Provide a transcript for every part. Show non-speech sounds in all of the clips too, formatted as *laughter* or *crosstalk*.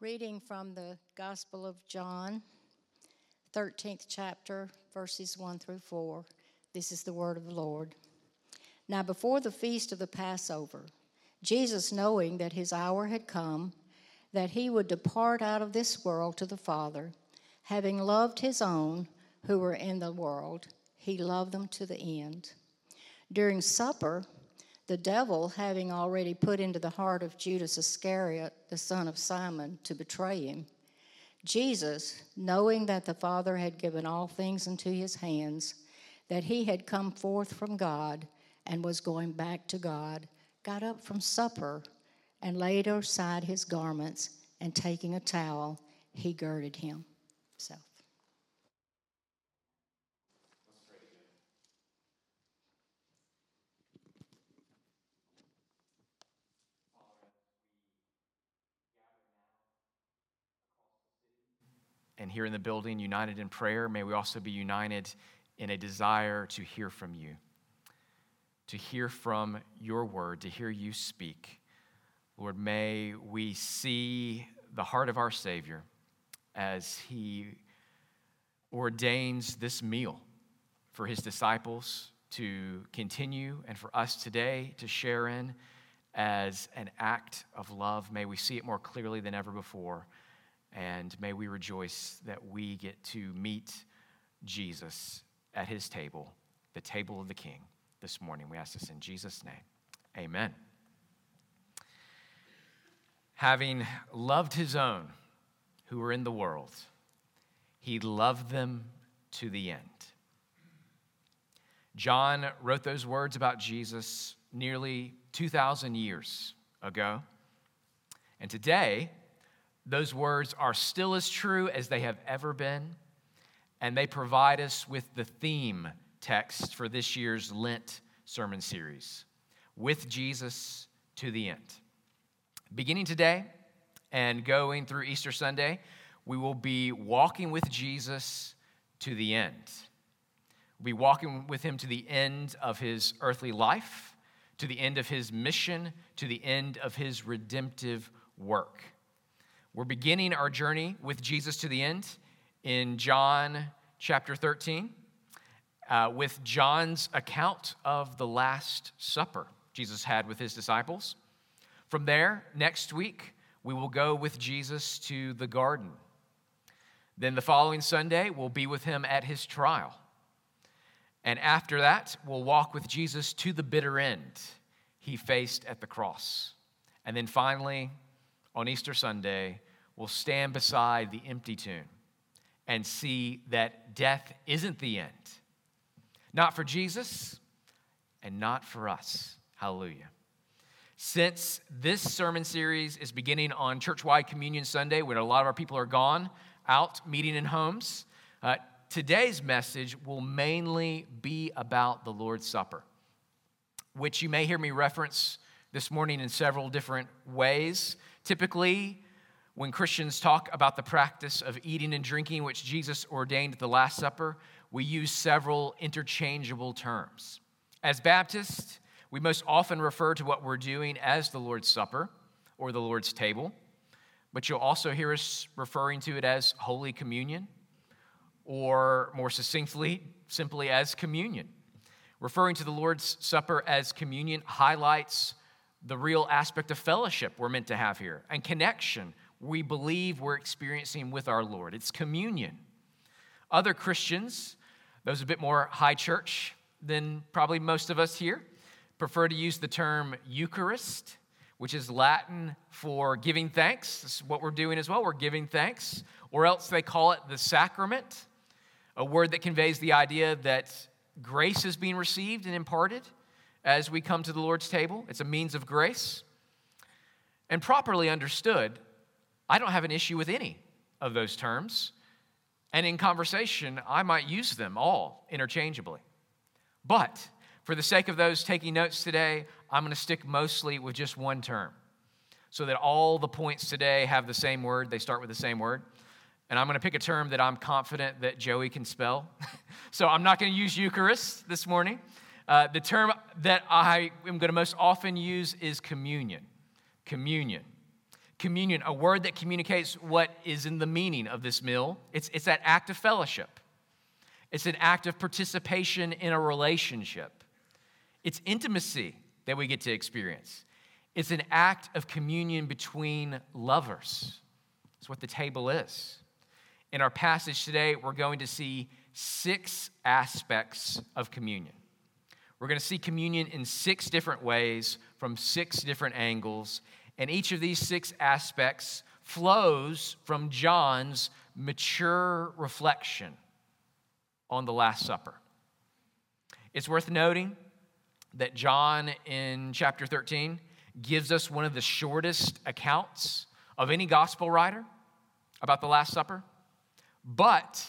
Reading from the Gospel of John, 13th chapter, verses 1 through 4. This is the word of the Lord. Now, before the feast of the Passover, Jesus, knowing that his hour had come, that he would depart out of this world to the Father, having loved his own who were in the world, he loved them to the end. During supper, the devil, having already put into the heart of Judas Iscariot, the son of Simon, to betray him, Jesus, knowing that the Father had given all things into his hands, that he had come forth from God and was going back to God, got up from supper and laid aside his garments, and taking a towel, he girded himself. And here in the building, united in prayer, may we also be united in a desire to hear from you, to hear from your word, to hear you speak. Lord, may we see the heart of our Savior as he ordains this meal for his disciples to continue and for us today to share in as an act of love. May we see it more clearly than ever before. And may we rejoice that we get to meet Jesus at his table, the table of the King, this morning. We ask this in Jesus' name. Amen. Having loved his own who were in the world, he loved them to the end. John wrote those words about Jesus nearly 2,000 years ago. And today, those words are still as true as they have ever been, and they provide us with the theme text for this year's Lent sermon series with Jesus to the end. Beginning today and going through Easter Sunday, we will be walking with Jesus to the end. We'll be walking with him to the end of his earthly life, to the end of his mission, to the end of his redemptive work. We're beginning our journey with Jesus to the end in John chapter 13 uh, with John's account of the Last Supper Jesus had with his disciples. From there, next week, we will go with Jesus to the garden. Then the following Sunday, we'll be with him at his trial. And after that, we'll walk with Jesus to the bitter end he faced at the cross. And then finally, on Easter Sunday, will stand beside the empty tomb and see that death isn't the end. Not for Jesus and not for us. Hallelujah. Since this sermon series is beginning on Churchwide Communion Sunday, when a lot of our people are gone out meeting in homes, uh, today's message will mainly be about the Lord's Supper, which you may hear me reference this morning in several different ways. Typically, when Christians talk about the practice of eating and drinking, which Jesus ordained at the Last Supper, we use several interchangeable terms. As Baptists, we most often refer to what we're doing as the Lord's Supper or the Lord's table, but you'll also hear us referring to it as Holy Communion, or more succinctly, simply as communion. Referring to the Lord's Supper as communion highlights the real aspect of fellowship we're meant to have here and connection we believe we're experiencing with our Lord. It's communion. Other Christians, those a bit more high church than probably most of us here, prefer to use the term Eucharist, which is Latin for giving thanks. This is what we're doing as well. We're giving thanks. Or else they call it the sacrament, a word that conveys the idea that grace is being received and imparted as we come to the Lord's table. It's a means of grace. And properly understood, I don't have an issue with any of those terms. And in conversation, I might use them all interchangeably. But for the sake of those taking notes today, I'm going to stick mostly with just one term so that all the points today have the same word. They start with the same word. And I'm going to pick a term that I'm confident that Joey can spell. *laughs* so I'm not going to use Eucharist this morning. Uh, the term that I am going to most often use is communion. Communion. Communion, a word that communicates what is in the meaning of this meal. It's, it's that act of fellowship, it's an act of participation in a relationship, it's intimacy that we get to experience. It's an act of communion between lovers. It's what the table is. In our passage today, we're going to see six aspects of communion. We're going to see communion in six different ways from six different angles. And each of these six aspects flows from John's mature reflection on the Last Supper. It's worth noting that John in chapter 13 gives us one of the shortest accounts of any gospel writer about the Last Supper. But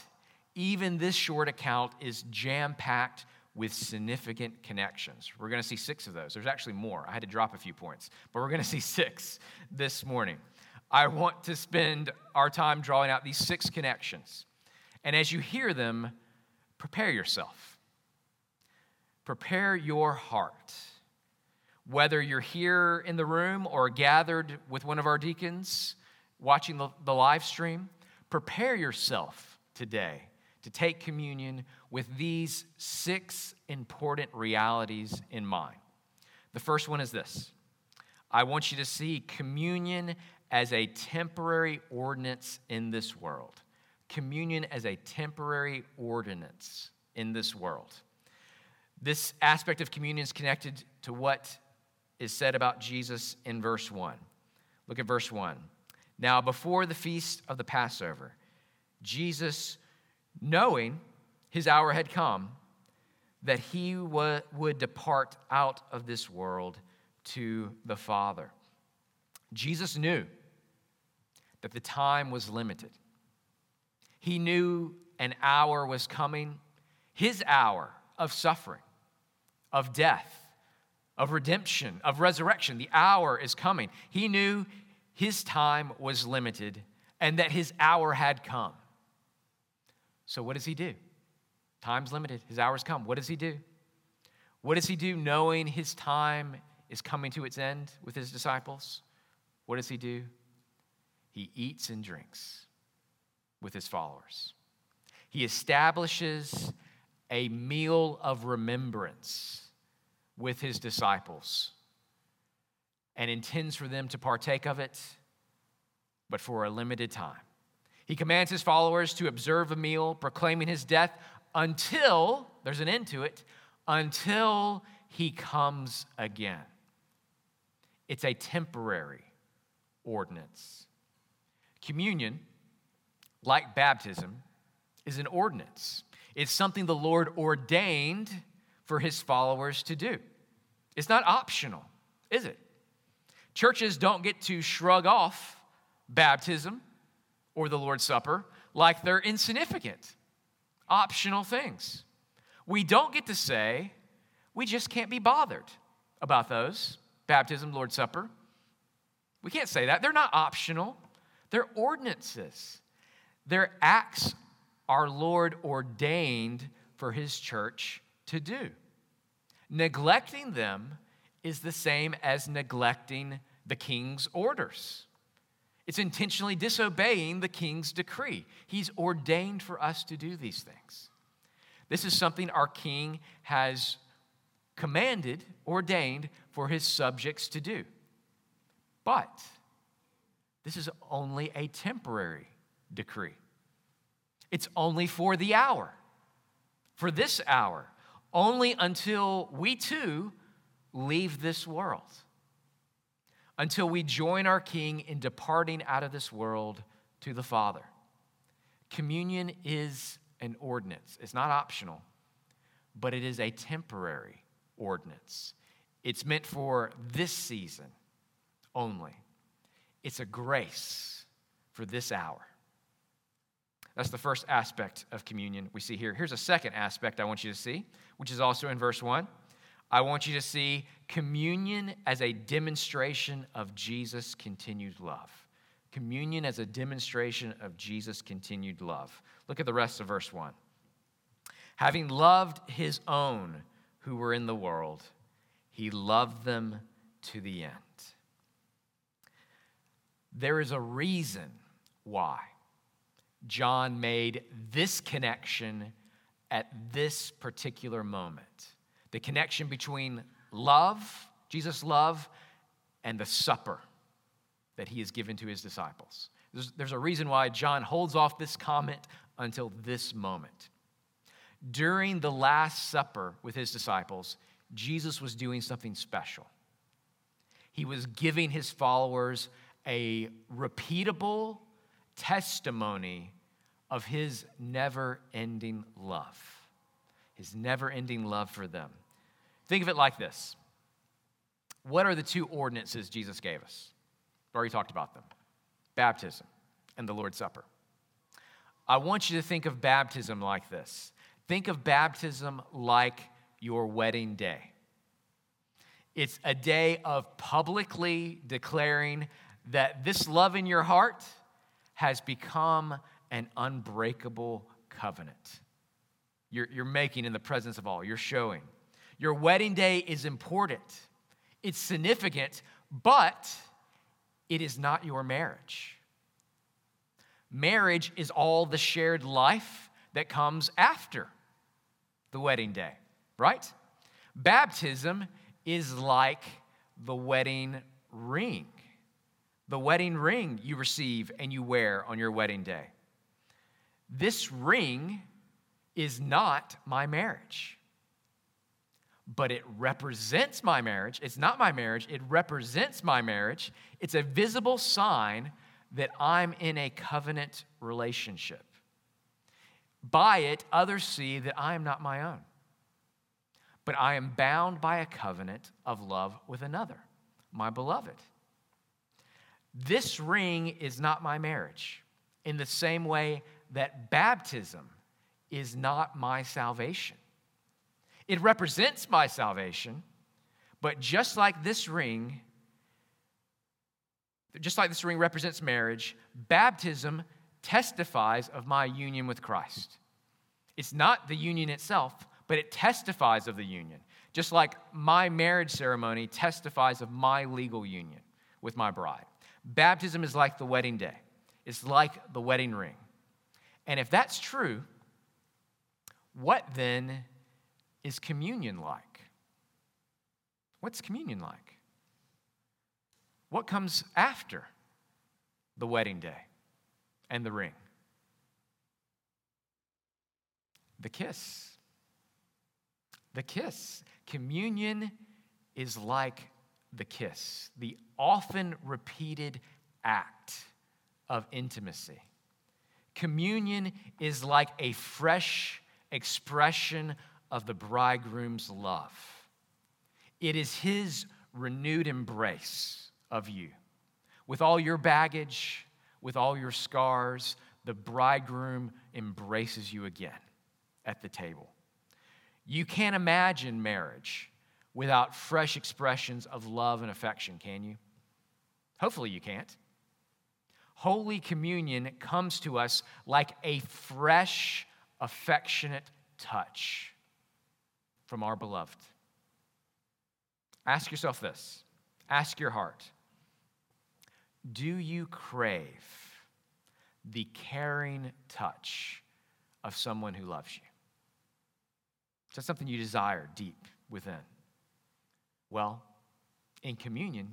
even this short account is jam packed with significant connections. We're going to see six of those. There's actually more. I had to drop a few points, but we're going to see six this morning. I want to spend our time drawing out these six connections. And as you hear them, prepare yourself. Prepare your heart. Whether you're here in the room or gathered with one of our deacons watching the, the live stream, prepare yourself today to take communion with these six important realities in mind. The first one is this I want you to see communion as a temporary ordinance in this world. Communion as a temporary ordinance in this world. This aspect of communion is connected to what is said about Jesus in verse 1. Look at verse 1. Now, before the feast of the Passover, Jesus, knowing his hour had come, that he would depart out of this world to the Father. Jesus knew that the time was limited. He knew an hour was coming, his hour of suffering, of death, of redemption, of resurrection. The hour is coming. He knew his time was limited and that his hour had come. So, what does he do? Time's limited, his hour's come. What does he do? What does he do knowing his time is coming to its end with his disciples? What does he do? He eats and drinks with his followers. He establishes a meal of remembrance with his disciples and intends for them to partake of it, but for a limited time. He commands his followers to observe a meal, proclaiming his death until, there's an end to it, until he comes again. It's a temporary ordinance. Communion, like baptism, is an ordinance. It's something the Lord ordained for his followers to do. It's not optional, is it? Churches don't get to shrug off baptism or the Lord's Supper like they're insignificant, optional things. We don't get to say, we just can't be bothered about those baptism, Lord's Supper. We can't say that. They're not optional, they're ordinances. They're acts our Lord ordained for his church to do. Neglecting them is the same as neglecting the king's orders. It's intentionally disobeying the king's decree. He's ordained for us to do these things. This is something our king has commanded, ordained for his subjects to do. But this is only a temporary decree. It's only for the hour, for this hour, only until we too leave this world, until we join our King in departing out of this world to the Father. Communion is an ordinance, it's not optional, but it is a temporary ordinance. It's meant for this season only. It's a grace for this hour. That's the first aspect of communion we see here. Here's a second aspect I want you to see, which is also in verse 1. I want you to see communion as a demonstration of Jesus' continued love. Communion as a demonstration of Jesus' continued love. Look at the rest of verse 1. Having loved his own who were in the world, he loved them to the end. there is a reason why John made this connection at this particular moment the connection between love, Jesus' love, and the supper that he has given to his disciples. There's, there's a reason why John holds off this comment until this moment. During the Last Supper with his disciples, Jesus was doing something special. He was giving his followers a repeatable testimony of his never ending love, his never ending love for them. Think of it like this What are the two ordinances Jesus gave us? We've already talked about them baptism and the Lord's Supper. I want you to think of baptism like this think of baptism like your wedding day. It's a day of publicly declaring that this love in your heart has become an unbreakable covenant. You're, you're making in the presence of all, you're showing. Your wedding day is important, it's significant, but it is not your marriage. Marriage is all the shared life that comes after the wedding day, right? Baptism is like the wedding ring. The wedding ring you receive and you wear on your wedding day. This ring is not my marriage, but it represents my marriage. It's not my marriage, it represents my marriage. It's a visible sign that I'm in a covenant relationship. By it, others see that I am not my own, but I am bound by a covenant of love with another, my beloved. This ring is not my marriage, in the same way that baptism is not my salvation. It represents my salvation, but just like this ring, just like this ring represents marriage, baptism testifies of my union with Christ. It's not the union itself, but it testifies of the union. Just like my marriage ceremony testifies of my legal union with my bride. Baptism is like the wedding day, it's like the wedding ring. And if that's true, what then is communion like? What's communion like? What comes after the wedding day and the ring? The kiss. The kiss. Communion is like the kiss, the often repeated act of intimacy. Communion is like a fresh expression of the bridegroom's love. It is his renewed embrace of you. With all your baggage, with all your scars, the bridegroom embraces you again at the table. You can't imagine marriage without fresh expressions of love and affection, can you? Hopefully, you can't. Holy Communion comes to us like a fresh, affectionate touch from our beloved. Ask yourself this ask your heart Do you crave the caring touch of someone who loves you? Is that something you desire deep within? Well, in communion,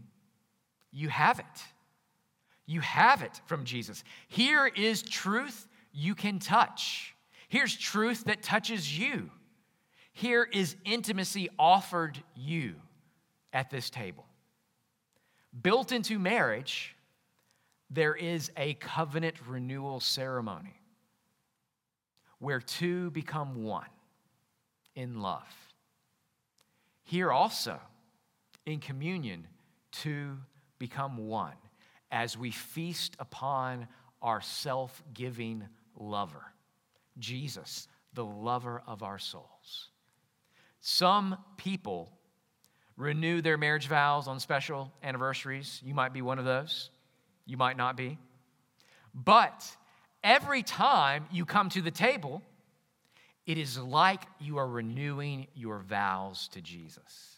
you have it. You have it from Jesus. Here is truth you can touch. Here's truth that touches you. Here is intimacy offered you at this table. Built into marriage, there is a covenant renewal ceremony where two become one in love. Here also, in communion, two become one as we feast upon our self giving lover, Jesus, the lover of our souls. Some people renew their marriage vows on special anniversaries. You might be one of those, you might not be. But every time you come to the table, it is like you are renewing your vows to Jesus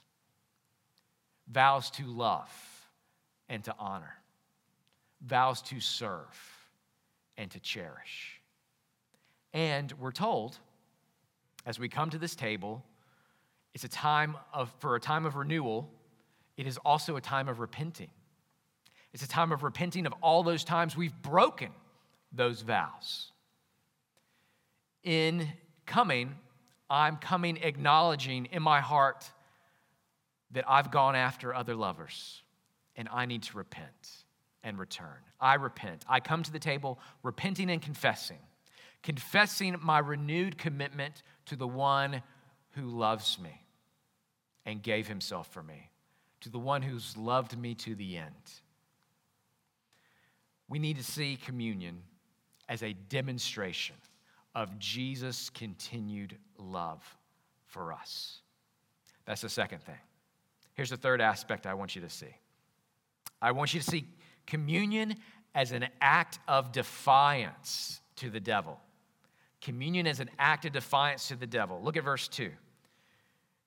vows to love and to honor, vows to serve and to cherish. And we're told, as we come to this table, it's a time of, for a time of renewal, it is also a time of repenting. It's a time of repenting of all those times we've broken those vows. In coming, I'm coming acknowledging in my heart that I've gone after other lovers and I need to repent and return. I repent. I come to the table repenting and confessing, confessing my renewed commitment to the one who loves me and gave himself for me, to the one who's loved me to the end. We need to see communion as a demonstration of Jesus' continued love for us. That's the second thing. Here's the third aspect I want you to see I want you to see communion as an act of defiance to the devil. Communion is an act of defiance to the devil. Look at verse 2.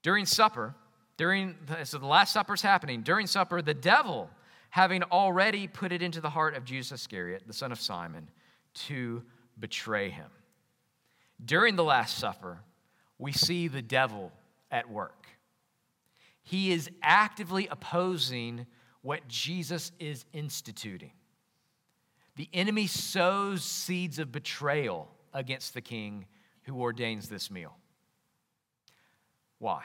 During supper, during so the last supper's happening, during supper, the devil, having already put it into the heart of Judas Iscariot, the son of Simon, to betray him. During the Last Supper, we see the devil at work. He is actively opposing what Jesus is instituting. The enemy sows seeds of betrayal against the king who ordains this meal. Why?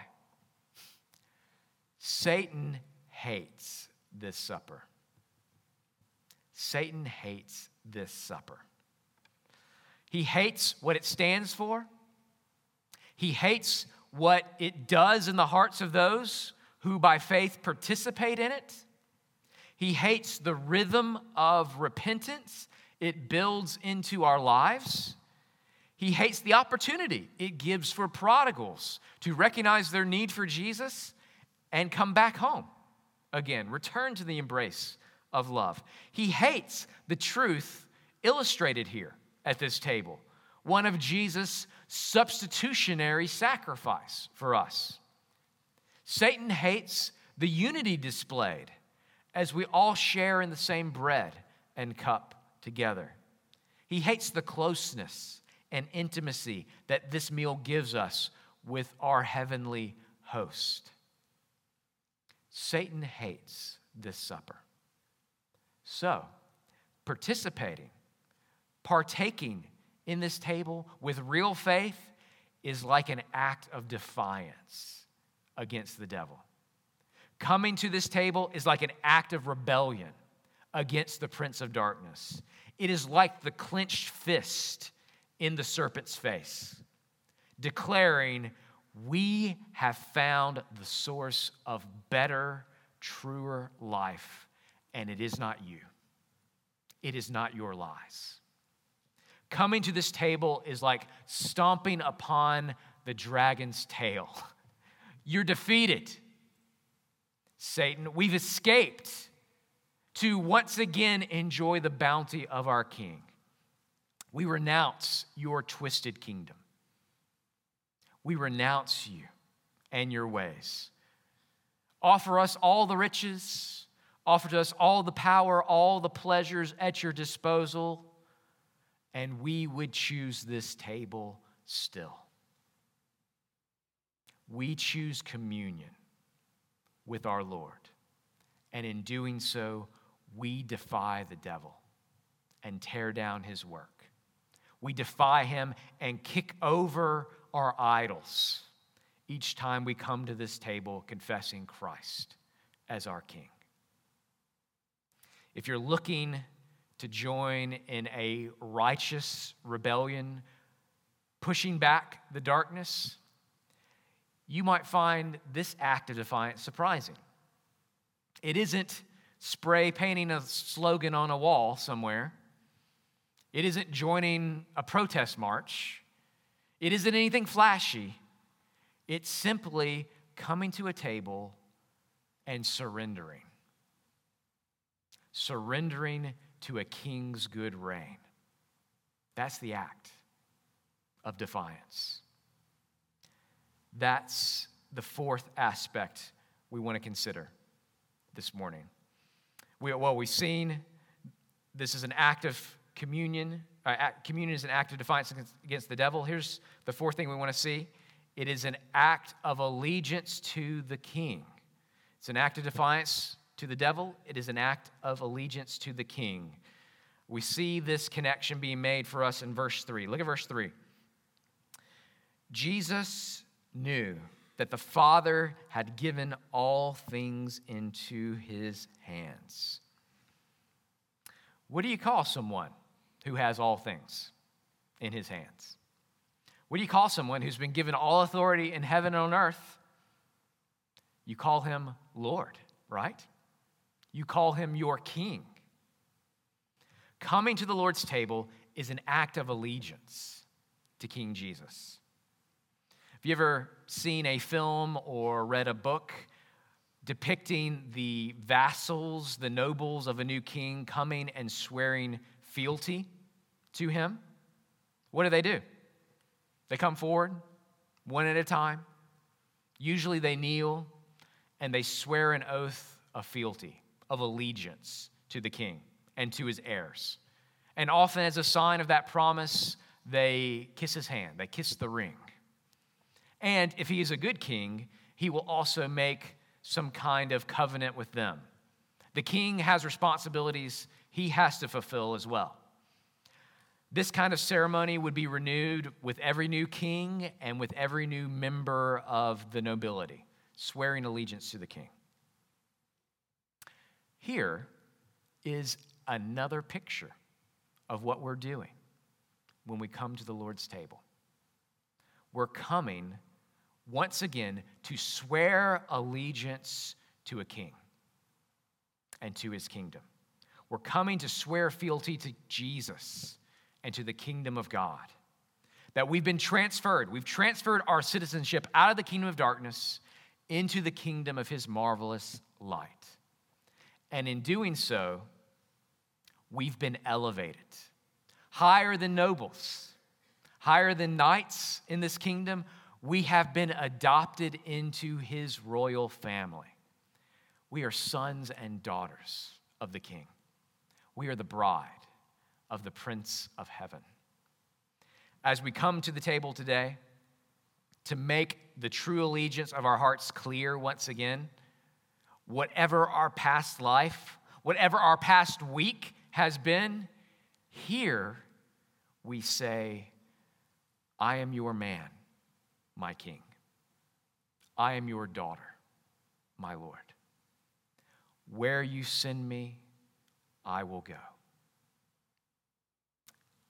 Satan hates this supper. Satan hates this supper. He hates what it stands for. He hates what it does in the hearts of those who by faith participate in it. He hates the rhythm of repentance it builds into our lives. He hates the opportunity it gives for prodigals to recognize their need for Jesus and come back home again, return to the embrace of love. He hates the truth illustrated here at this table, one of Jesus' substitutionary sacrifice for us. Satan hates the unity displayed as we all share in the same bread and cup together. He hates the closeness and intimacy that this meal gives us with our heavenly host. Satan hates this supper. So, participating partaking in this table with real faith is like an act of defiance against the devil. Coming to this table is like an act of rebellion against the prince of darkness. It is like the clenched fist in the serpent's face, declaring, We have found the source of better, truer life, and it is not you. It is not your lies. Coming to this table is like stomping upon the dragon's tail. *laughs* You're defeated, Satan. We've escaped to once again enjoy the bounty of our King. We renounce your twisted kingdom. We renounce you and your ways. Offer us all the riches, offer to us all the power, all the pleasures at your disposal and we would choose this table still. We choose communion with our Lord. And in doing so, we defy the devil and tear down his work. We defy him and kick over our idols each time we come to this table confessing Christ as our King. If you're looking to join in a righteous rebellion, pushing back the darkness, you might find this act of defiance surprising. It isn't spray painting a slogan on a wall somewhere, it isn't joining a protest march, it isn't anything flashy. It's simply coming to a table and surrendering. Surrendering to a king's good reign. That's the act of defiance. That's the fourth aspect we want to consider this morning. We, well, we've seen this is an act of communion. Uh, communion is an act of defiance against, against the devil. Here's the fourth thing we want to see it is an act of allegiance to the king. It's an act of defiance to the devil, it is an act of allegiance to the king. We see this connection being made for us in verse 3. Look at verse 3. Jesus knew that the Father had given all things into his hands. What do you call someone who has all things in his hands? What do you call someone who's been given all authority in heaven and on earth? You call him Lord, right? You call him your king. Coming to the Lord's table is an act of allegiance to King Jesus. Have you ever seen a film or read a book depicting the vassals, the nobles of a new king coming and swearing fealty to him? What do they do? They come forward one at a time. Usually they kneel and they swear an oath of fealty, of allegiance to the king and to his heirs. And often, as a sign of that promise, they kiss his hand, they kiss the ring. And if he is a good king, he will also make some kind of covenant with them. The king has responsibilities he has to fulfill as well. This kind of ceremony would be renewed with every new king and with every new member of the nobility, swearing allegiance to the king. Here is another picture of what we're doing when we come to the Lord's table. We're coming once again to swear allegiance to a king and to his kingdom. We're coming to swear fealty to Jesus and to the kingdom of God. That we've been transferred, we've transferred our citizenship out of the kingdom of darkness into the kingdom of his marvelous light. And in doing so, we've been elevated higher than nobles, higher than knights in this kingdom. We have been adopted into his royal family. We are sons and daughters of the king. We are the bride of the Prince of Heaven. As we come to the table today, to make the true allegiance of our hearts clear once again, whatever our past life, whatever our past week has been, here we say, I am your man, my king. I am your daughter, my Lord. Where you send me, I will go.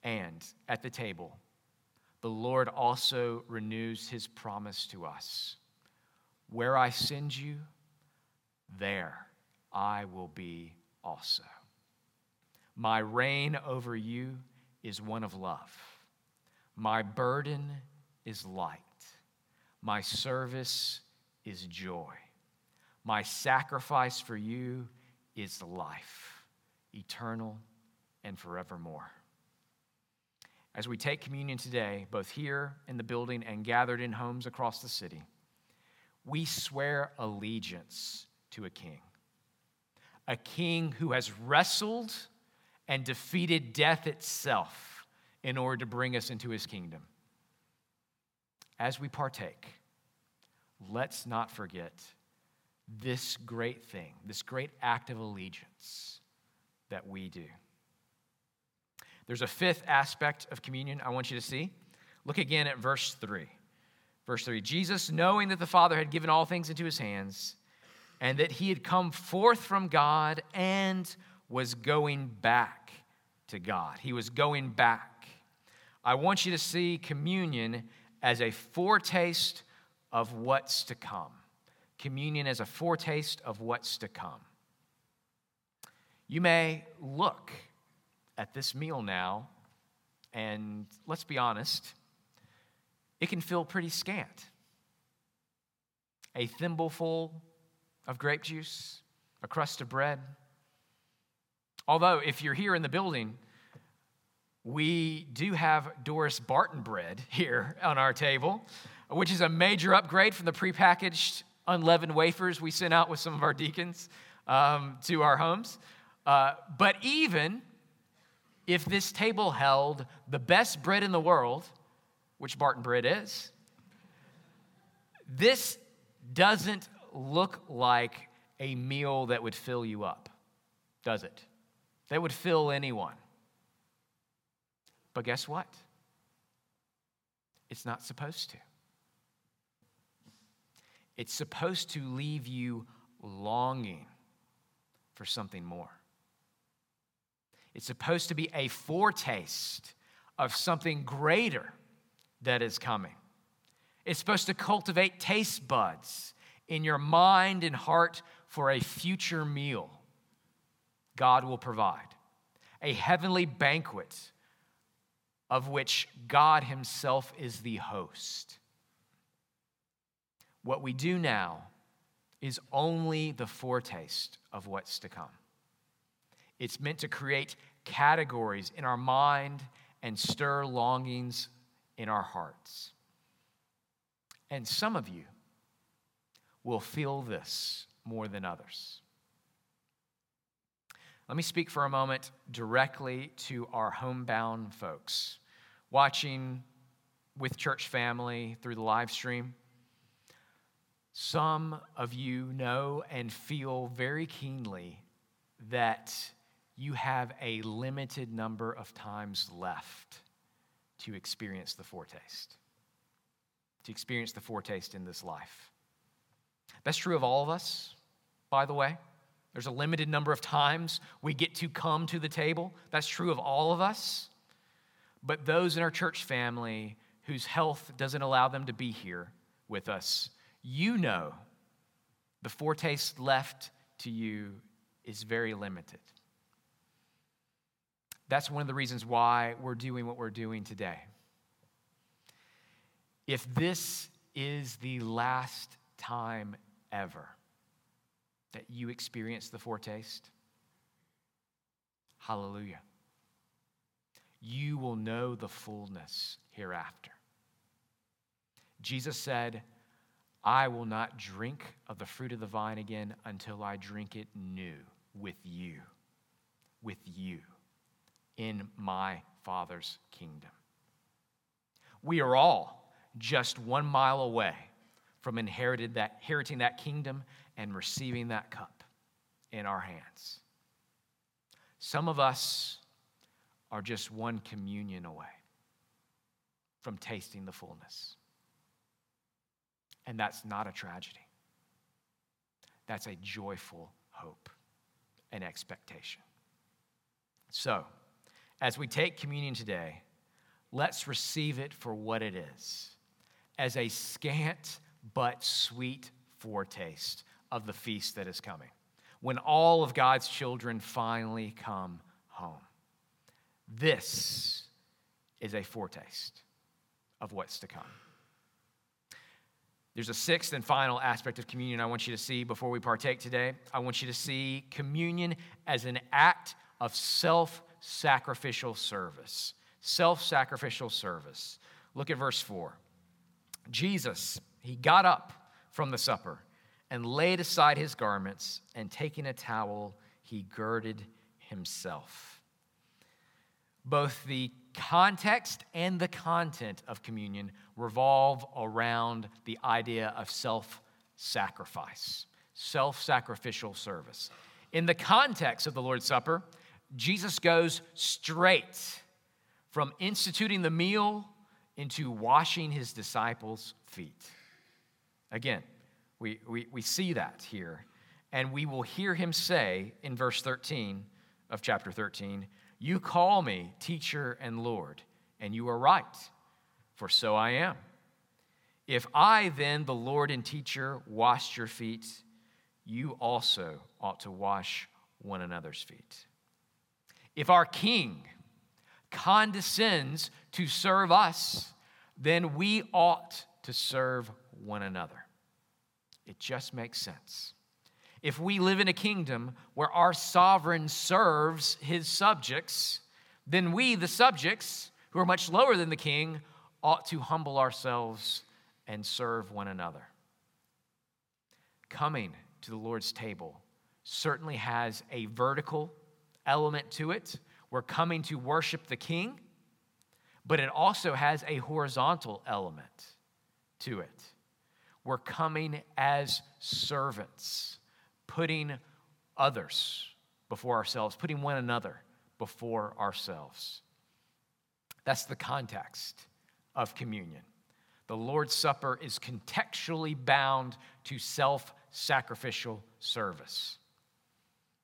And at the table, the Lord also renews his promise to us Where I send you, there I will be also. My reign over you is one of love. My burden is light. My service is joy. My sacrifice for you is life, eternal and forevermore. As we take communion today, both here in the building and gathered in homes across the city, we swear allegiance to a king. A king who has wrestled and defeated death itself in order to bring us into his kingdom. As we partake, let's not forget this great thing, this great act of allegiance that we do. There's a fifth aspect of communion I want you to see. Look again at verse 3. Verse 3 Jesus, knowing that the Father had given all things into his hands, and that he had come forth from God and was going back to God. He was going back. I want you to see communion as a foretaste of what's to come. Communion as a foretaste of what's to come. You may look at this meal now, and let's be honest, it can feel pretty scant. A thimbleful of grape juice, a crust of bread. Although, if you're here in the building, we do have Doris Barton bread *laughs* here on our table, which is a major upgrade from the prepackaged unleavened wafers we sent out with some of our deacons um, to our homes. Uh, but even if this table held the best bread in the world, which Barton bread is, this doesn't look like a meal that would fill you up, does it? That would fill anyone. But guess what? It's not supposed to. It's supposed to leave you longing for something more. It's supposed to be a foretaste of something greater that is coming. It's supposed to cultivate taste buds in your mind and heart for a future meal God will provide, a heavenly banquet of which God Himself is the host. What we do now is only the foretaste of what's to come. It's meant to create categories in our mind and stir longings in our hearts. And some of you will feel this more than others. Let me speak for a moment directly to our homebound folks watching with church family through the live stream. Some of you know and feel very keenly that you have a limited number of times left to experience the foretaste, to experience the foretaste in this life. That's true of all of us, by the way. There's a limited number of times we get to come to the table. That's true of all of us. But those in our church family whose health doesn't allow them to be here with us, you know the foretaste left to you is very limited. That's one of the reasons why we're doing what we're doing today. If this is the last time ever that you experience the foretaste, hallelujah. You will know the fullness hereafter. Jesus said, I will not drink of the fruit of the vine again until I drink it new with you. With you in my Father's kingdom. We are all just one mile away from inherited that, inheriting that kingdom and receiving that cup in our hands. Some of us are just one communion away from tasting the fullness. And that's not a tragedy. That's a joyful hope and expectation. So, as we take communion today, let's receive it for what it is as a scant but sweet foretaste of the feast that is coming when all of God's children finally come home. This is a foretaste of what's to come. There's a sixth and final aspect of communion I want you to see before we partake today. I want you to see communion as an act of self sacrificial service. Self sacrificial service. Look at verse 4. Jesus, he got up from the supper and laid aside his garments, and taking a towel, he girded himself. Both the context and the content of communion revolve around the idea of self sacrifice, self sacrificial service. In the context of the Lord's Supper, Jesus goes straight from instituting the meal into washing his disciples' feet. Again, we, we, we see that here. And we will hear him say in verse 13 of chapter 13, You call me teacher and Lord, and you are right, for so I am. If I, then, the Lord and teacher, washed your feet, you also ought to wash one another's feet. If our king condescends to serve us, then we ought to serve one another. It just makes sense. If we live in a kingdom where our sovereign serves his subjects, then we, the subjects, who are much lower than the king, ought to humble ourselves and serve one another. Coming to the Lord's table certainly has a vertical element to it We're coming to worship the King, but it also has a horizontal element to it. We're coming as servants, putting others before ourselves, putting one another before ourselves. That's the context of communion. The Lord's Supper is contextually bound to self sacrificial service.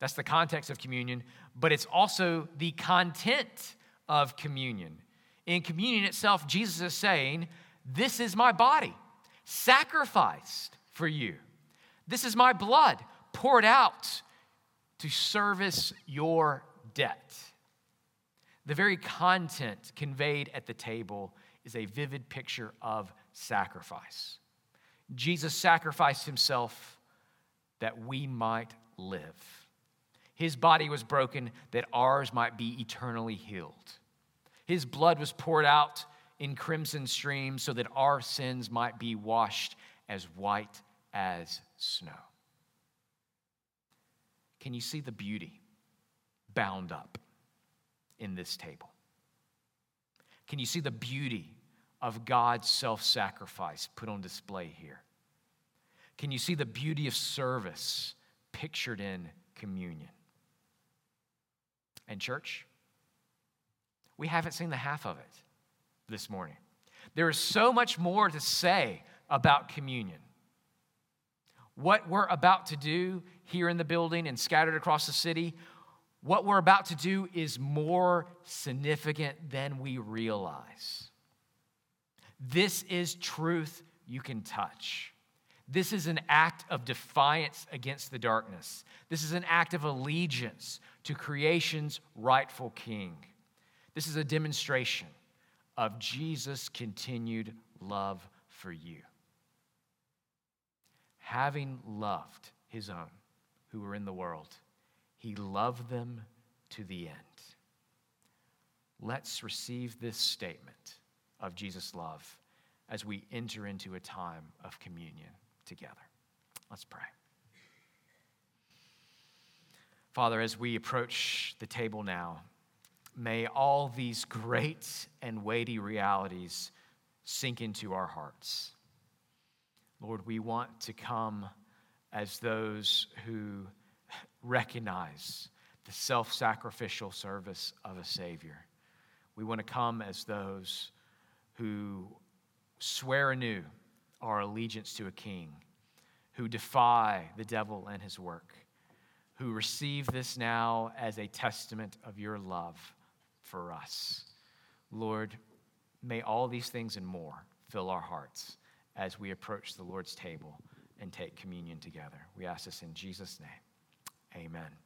That's the context of communion, but it's also the content of communion. In communion itself, Jesus is saying, This is my body, sacrificed for you. This is my blood poured out to service your debt. The very content conveyed at the table is a vivid picture of sacrifice. Jesus sacrificed himself that we might live. His body was broken that ours might be eternally healed. His blood was poured out in crimson streams so that our sins might be washed as white as snow. Can you see the beauty bound up in this table? Can you see the beauty of God's self sacrifice put on display here? Can you see the beauty of service pictured in communion? And, church, we haven't seen the half of it this morning. There is so much more to say about communion. What we're about to do here in the building and scattered across the city, what we're about to do is more significant than we realize. This is truth you can touch. This is an act of defiance against the darkness. This is an act of allegiance to creation's rightful king. This is a demonstration of Jesus' continued love for you. Having loved his own who were in the world, he loved them to the end. Let's receive this statement of Jesus' love as we enter into a time of communion together. Let's pray. Father, as we approach the table now, may all these great and weighty realities sink into our hearts. Lord, we want to come as those who recognize the self sacrificial service of a Savior. We want to come as those who swear anew our allegiance to a King, who defy the devil and his work, who receive this now as a testament of your love for us. Lord, may all these things and more fill our hearts as we approach the Lord's table and take communion together. We ask this in Jesus' name. Amen.